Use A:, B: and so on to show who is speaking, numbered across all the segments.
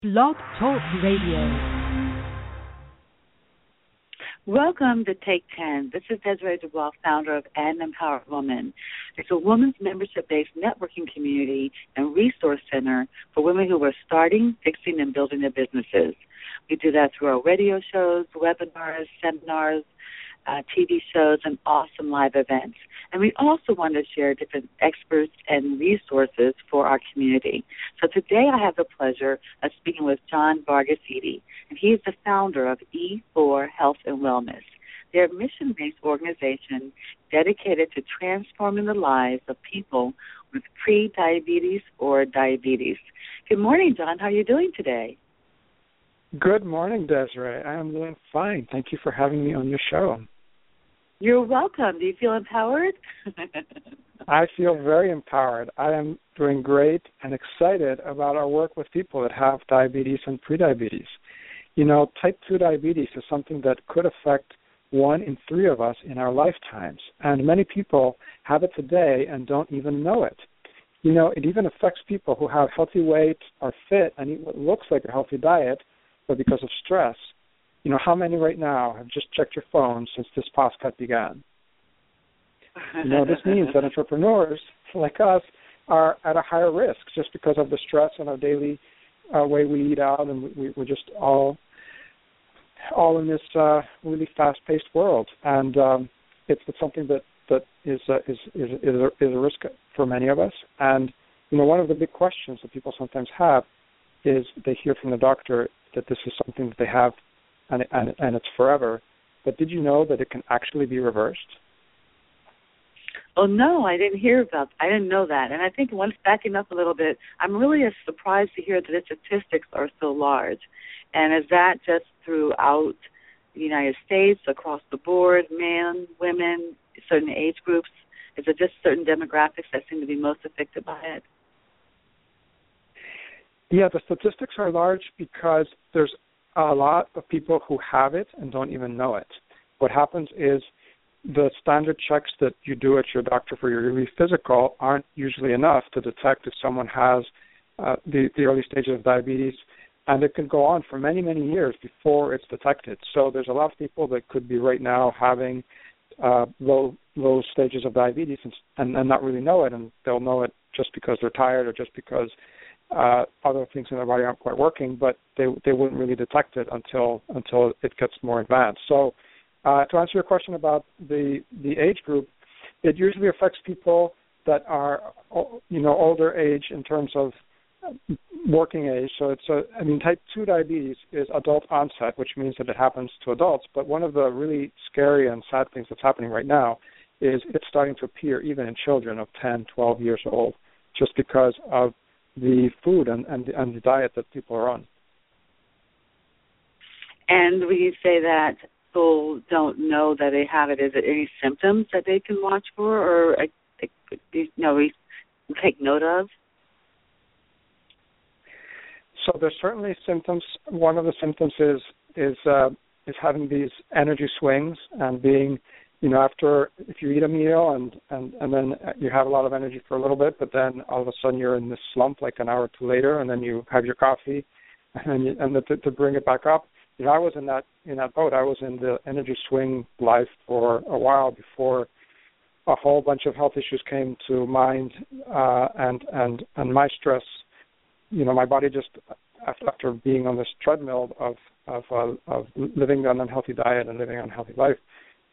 A: Blog Talk Radio.
B: Welcome to Take 10. This is Desiree Dubois, founder of An Empowered Woman. It's a women's membership based networking community and resource center for women who are starting, fixing, and building their businesses. We do that through our radio shows, webinars, seminars, uh, TV shows, and awesome live events. And we also want to share different experts and resources for our community. So today I have the pleasure of speaking with John Vargas Eddy, and he is the founder of E4 Health and Wellness. They're a mission based organization dedicated to transforming the lives of people with pre diabetes or diabetes. Good morning, John. How are you doing today?
C: Good morning, Desiree. I am doing fine. Thank you for having me on your show.
B: You're welcome. Do you feel empowered?
C: I feel very empowered. I am doing great and excited about our work with people that have diabetes and prediabetes. You know, type 2 diabetes is something that could affect one in three of us in our lifetimes. And many people have it today and don't even know it. You know, it even affects people who have healthy weight, are fit, and eat what looks like a healthy diet, but because of stress, you know, how many right now have just checked your phone since this podcast began? You know, this means that entrepreneurs like us are at a higher risk just because of the stress and our daily uh, way we eat out, and we, we're just all all in this uh, really fast-paced world, and um, it's, it's something that that is, uh, is is is a, is a risk for many of us. And you know, one of the big questions that people sometimes have is they hear from the doctor that this is something that they have and, and, and it's forever. But did you know that it can actually be reversed?
B: Oh no, I didn't hear about. I didn't know that, and I think once backing up a little bit, I'm really surprised to hear that the statistics are so large. And is that just throughout the United States, across the board, men, women, certain age groups? Is it just certain demographics that seem to be most affected by it?
C: Yeah, the statistics are large because there's a lot of people who have it and don't even know it. What happens is the standard checks that you do at your doctor for your yearly physical aren't usually enough to detect if someone has uh, the, the early stages of diabetes, and it can go on for many, many years before it's detected. So there's a lot of people that could be right now having uh, low low stages of diabetes and, and, and not really know it, and they'll know it just because they're tired or just because uh, other things in their body aren't quite working, but they they wouldn't really detect it until until it gets more advanced. So, uh, to answer your question about the the age group, it usually affects people that are you know older age in terms of working age. So it's a I mean type two diabetes is adult onset, which means that it happens to adults. But one of the really scary and sad things that's happening right now is it's starting to appear even in children of 10, 12 years old, just because of the food and, and, the, and the diet that people are on.
B: And when you say that people don't know that they have it, is it any symptoms that they can watch for, or you know, we take note of?
C: So there's certainly symptoms. One of the symptoms is is uh, is having these energy swings and being you know, after if you eat a meal and and and then you have a lot of energy for a little bit, but then all of a sudden you're in this slump like an hour or two later, and then you have your coffee, and you, and the, to, to bring it back up. You know, I was in that in that boat. I was in the energy swing life for a while before a whole bunch of health issues came to mind, uh, and and and my stress. You know, my body just after being on this treadmill of of uh, of living an unhealthy diet and living an unhealthy life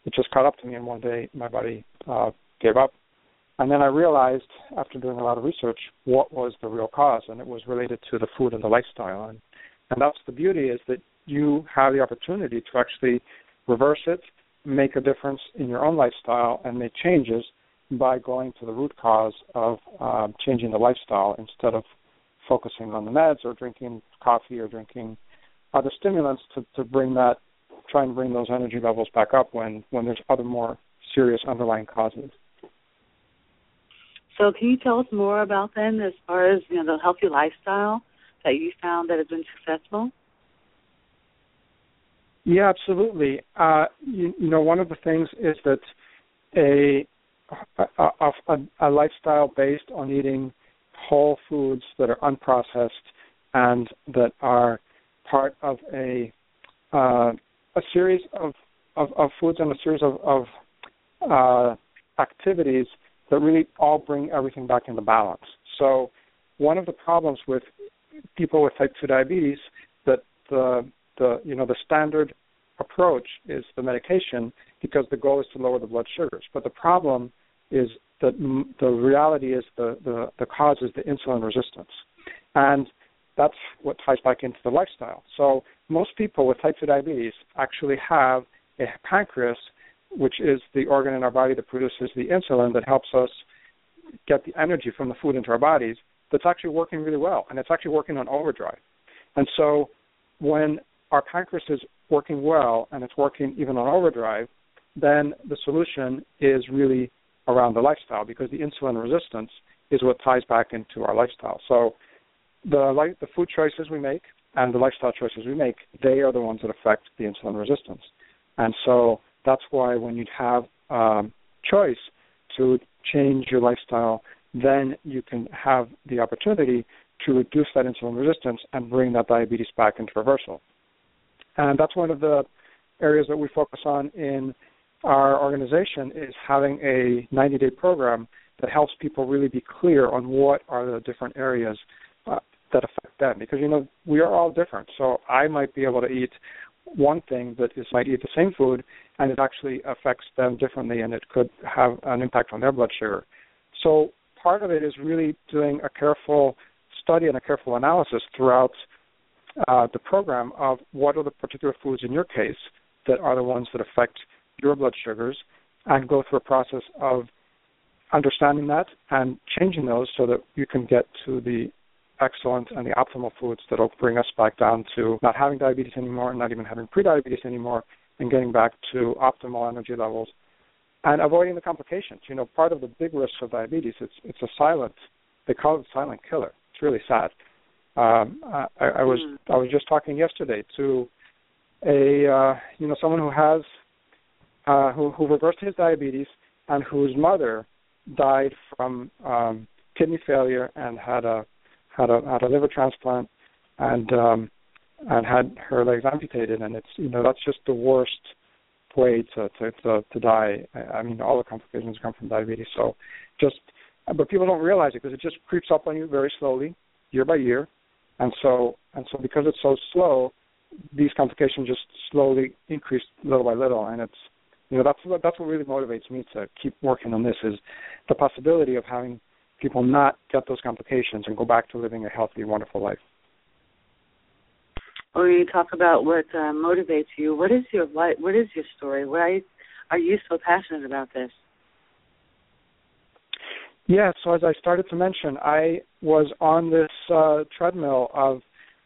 C: it just caught up to me, and one day my body uh, gave up. And then I realized, after doing a lot of research, what was the real cause, and it was related to the food and the lifestyle. And and that's the beauty is that you have the opportunity to actually reverse it, make a difference in your own lifestyle, and make changes by going to the root cause of um, changing the lifestyle instead of focusing on the meds or drinking coffee or drinking other stimulants to, to bring that try and bring those energy levels back up when when there's other more serious underlying causes.
B: So, can you tell us more about then, as far as you know, the healthy lifestyle that you found that has been successful?
C: Yeah, absolutely. Uh, you, you, know, one of the things is that a a, a, a lifestyle based on eating whole foods that are unprocessed and that are part of a uh, a series of, of, of, foods and a series of, of uh, activities that really all bring everything back into balance. So one of the problems with people with type 2 diabetes that the the you know the standard approach is the medication because the goal is to lower the blood sugars. But the problem is that the reality is the, the, the cause is the insulin resistance. And that's what ties back into the lifestyle. So most people with type 2 diabetes actually have a pancreas, which is the organ in our body that produces the insulin that helps us get the energy from the food into our bodies, that's actually working really well. And it's actually working on overdrive. And so when our pancreas is working well and it's working even on overdrive, then the solution is really around the lifestyle because the insulin resistance is what ties back into our lifestyle. So the the food choices we make and the lifestyle choices we make, they are the ones that affect the insulin resistance. And so that's why when you have um, choice to change your lifestyle, then you can have the opportunity to reduce that insulin resistance and bring that diabetes back into reversal. And that's one of the areas that we focus on in our organization is having a 90-day program that helps people really be clear on what are the different areas that affect them. Because you know we are all different. So I might be able to eat one thing that is might eat the same food, and it actually affects them differently, and it could have an impact on their blood sugar. So part of it is really doing a careful study and a careful analysis throughout uh, the program of what are the particular foods in your case that are the ones that affect your blood sugars, and go through a process of understanding that and changing those so that you can get to the excellent and the optimal foods that will bring us back down to not having diabetes anymore, and not even having prediabetes anymore, and getting back to optimal energy levels and avoiding the complications. You know, part of the big risk of diabetes it's it's a silent they call it a silent killer. It's really sad. Um, I, I was mm. I was just talking yesterday to a uh, you know someone who has uh, who who reversed his diabetes and whose mother died from um, kidney failure and had a had a had a liver transplant and um, and had her legs amputated and it's you know that's just the worst way to to to, to die. I, I mean all the complications come from diabetes. So just but people don't realize it because it just creeps up on you very slowly, year by year, and so and so because it's so slow, these complications just slowly increase little by little, and it's you know that's what that's what really motivates me to keep working on this is the possibility of having people not get those complications and go back to living a healthy, wonderful life.
B: When you talk about what uh, motivates you, what is your what, what is your story? Why are you so passionate about this?
C: Yeah, so as I started to mention, I was on this uh, treadmill of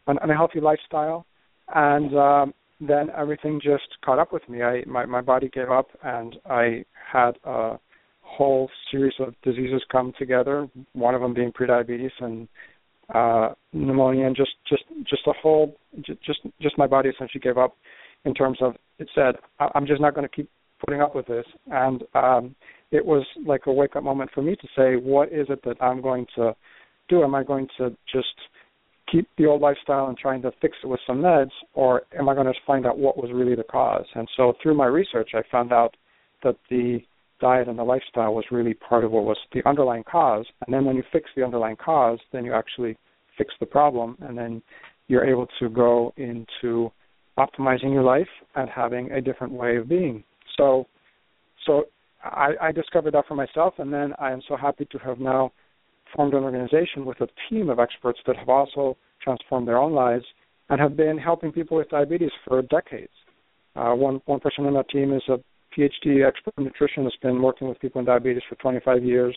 C: an unhealthy lifestyle, and um, then everything just caught up with me. I my my body gave up, and I had a whole series of diseases come together. One of them being prediabetes and uh, pneumonia, and just just just a whole just just my body essentially gave up in terms of it said I'm just not going to keep putting up with this, and um, it was like a wake up moment for me to say, what is it that I'm going to do? Am I going to just keep the old lifestyle and trying to fix it with some meds, or am I going to find out what was really the cause? And so through my research, I found out that the diet and the lifestyle was really part of what was the underlying cause. And then when you fix the underlying cause, then you actually fix the problem, and then you're able to go into optimizing your life and having a different way of being. So, so I, I discovered that for myself, and then I am so happy to have now formed an organization with a team of experts that have also transformed their own lives and have been helping people with diabetes for decades. Uh, one one person on that team is a PhD expert nutrition that's been working with people in diabetes for 25 years.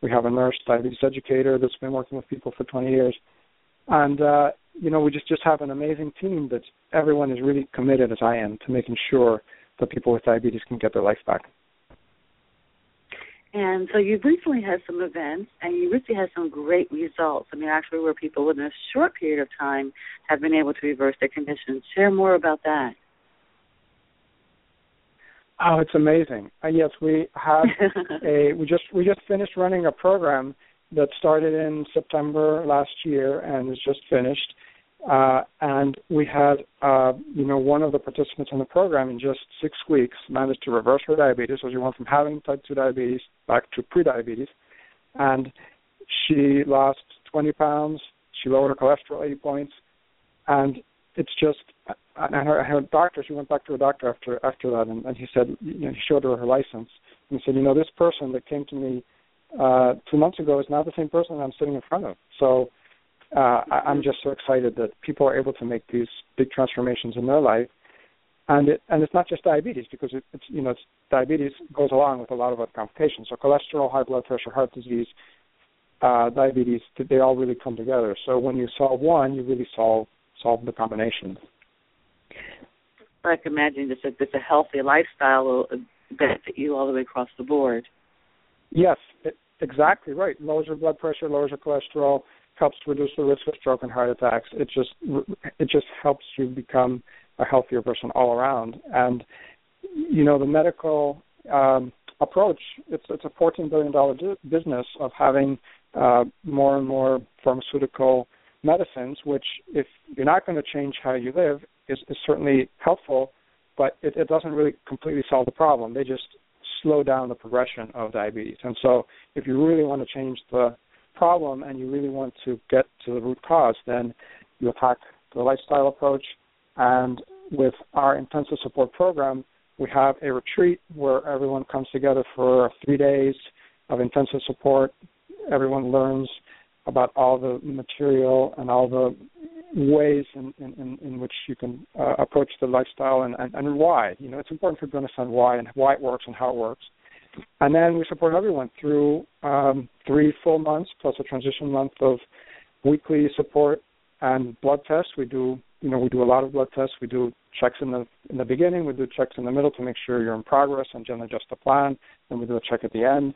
C: We have a nurse diabetes educator that's been working with people for 20 years, and uh, you know we just just have an amazing team that everyone is really committed, as I am, to making sure that people with diabetes can get their life back.
B: And so you've recently had some events, and you recently had some great results. I mean, actually, where people within a short period of time have been able to reverse their condition. Share more about that.
C: Oh, it's amazing. Uh, yes, we had a we just we just finished running a program that started in September last year and is just finished. Uh, and we had, uh, you know, one of the participants in the program in just six weeks managed to reverse her diabetes. So she went from having type 2 diabetes back to prediabetes. And she lost 20 pounds. She lowered her cholesterol 80 points. And it's just, and her, her doctor, she went back to her doctor after after that, and, and he said, you know, he showed her her license. And he said, you know, this person that came to me uh, two months ago is not the same person I'm sitting in front of. So uh, I, I'm just so excited that people are able to make these big transformations in their life. And it and it's not just diabetes because it, it's you know it's diabetes goes along with a lot of other complications. So cholesterol, high blood pressure, heart disease, uh, diabetes, they all really come together. So when you solve one, you really solve solve the combination.
B: Can imagine just a, just a healthy lifestyle will benefit you all the way across the board.
C: Yes, it, exactly right. Lowers your blood pressure, lowers your cholesterol, helps reduce the risk of stroke and heart attacks. It just it just helps you become a healthier person all around. And you know the medical um, approach. It's it's a fourteen billion dollar business of having uh, more and more pharmaceutical medicines, which if you're not going to change how you live, is, is certainly helpful, but it, it doesn't really completely solve the problem. They just slow down the progression of diabetes. And so, if you really want to change the problem and you really want to get to the root cause, then you attack the lifestyle approach. And with our intensive support program, we have a retreat where everyone comes together for three days of intensive support. Everyone learns about all the material and all the ways in, in, in which you can uh, approach the lifestyle and, and, and why. You know, it's important for you to understand why and why it works and how it works. And then we support everyone through um, three full months plus a transition month of weekly support and blood tests. We do, you know, we do a lot of blood tests. We do checks in the in the beginning. We do checks in the middle to make sure you're in progress and generally adjust the plan. Then we do a check at the end.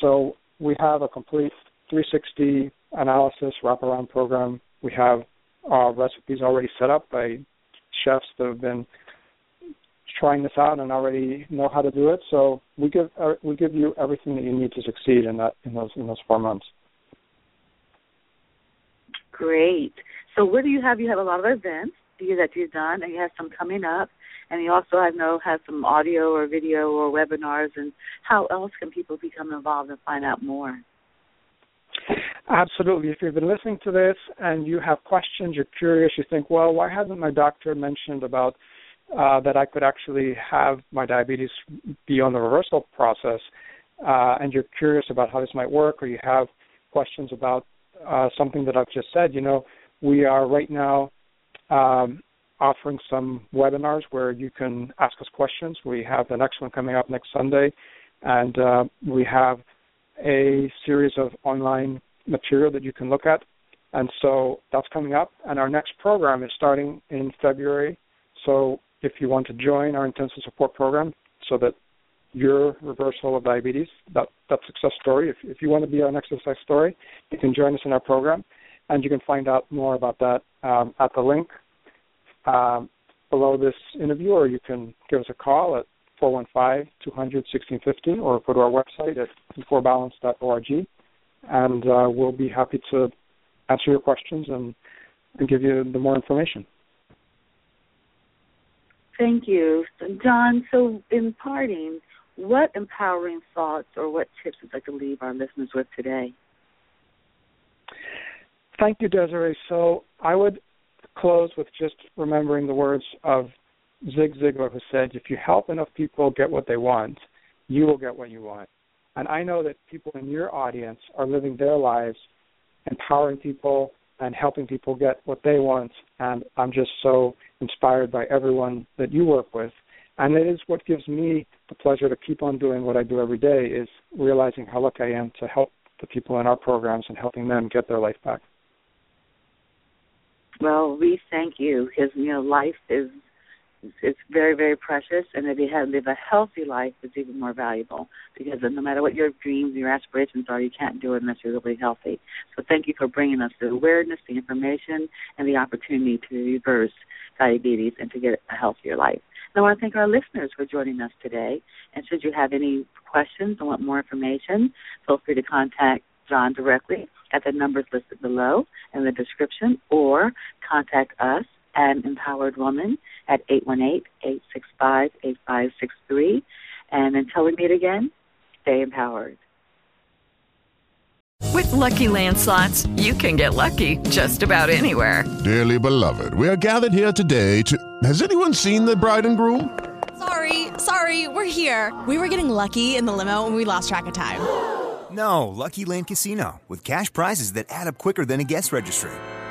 C: So we have a complete 360 analysis wraparound program. We have uh, recipes already set up by chefs that have been trying this out and already know how to do it. So we give uh, we give you everything that you need to succeed in that in those in those four months.
B: Great. So what do you have? You have a lot of events that you've done, and you have some coming up, and you also I know have some audio or video or webinars. And how else can people become involved and find out more?
C: Absolutely. If you've been listening to this and you have questions, you're curious, you think, well, why hasn't my doctor mentioned about uh, that I could actually have my diabetes be on the reversal process, uh, and you're curious about how this might work, or you have questions about uh, something that I've just said, you know, we are right now um, offering some webinars where you can ask us questions. We have the next one coming up next Sunday, and uh, we have a series of online material that you can look at. And so that's coming up. And our next program is starting in February. So if you want to join our intensive support program so that your reversal of diabetes, that, that success story, if, if you want to be our next success story, you can join us in our program. And you can find out more about that um, at the link um, below this interview, or you can give us a call at 415 200 1650 or go to our website at beforebalance.org and uh, we'll be happy to answer your questions and, and give you the more information.
B: Thank you. John, so in parting, what empowering thoughts or what tips would you like to leave our listeners with today?
C: Thank you, Desiree. So I would close with just remembering the words of Zig Ziglar, who said, If you help enough people get what they want, you will get what you want. And I know that people in your audience are living their lives, empowering people and helping people get what they want. And I'm just so inspired by everyone that you work with. And it is what gives me the pleasure to keep on doing what I do every day is realizing how lucky I am to help the people in our programs and helping them get their life back.
B: Well, we thank you. His you know life is it's very very precious, and if you have live a healthy life, it's even more valuable because no matter what your dreams, and your aspirations are, you can't do it unless you're really healthy. So thank you for bringing us the awareness, the information, and the opportunity to reverse diabetes and to get a healthier life. And I want to thank our listeners for joining us today. And should you have any questions or want more information, feel free to contact John directly at the numbers listed below in the description or contact us an empowered woman at 818-865-8563. And until we meet again, stay empowered.
D: With Lucky Land slots, you can get lucky just about anywhere.
E: Dearly beloved, we are gathered here today to... Has anyone seen the bride and groom?
F: Sorry, sorry, we're here. We were getting lucky in the limo and we lost track of time.
G: No, Lucky Land Casino, with cash prizes that add up quicker than a guest registry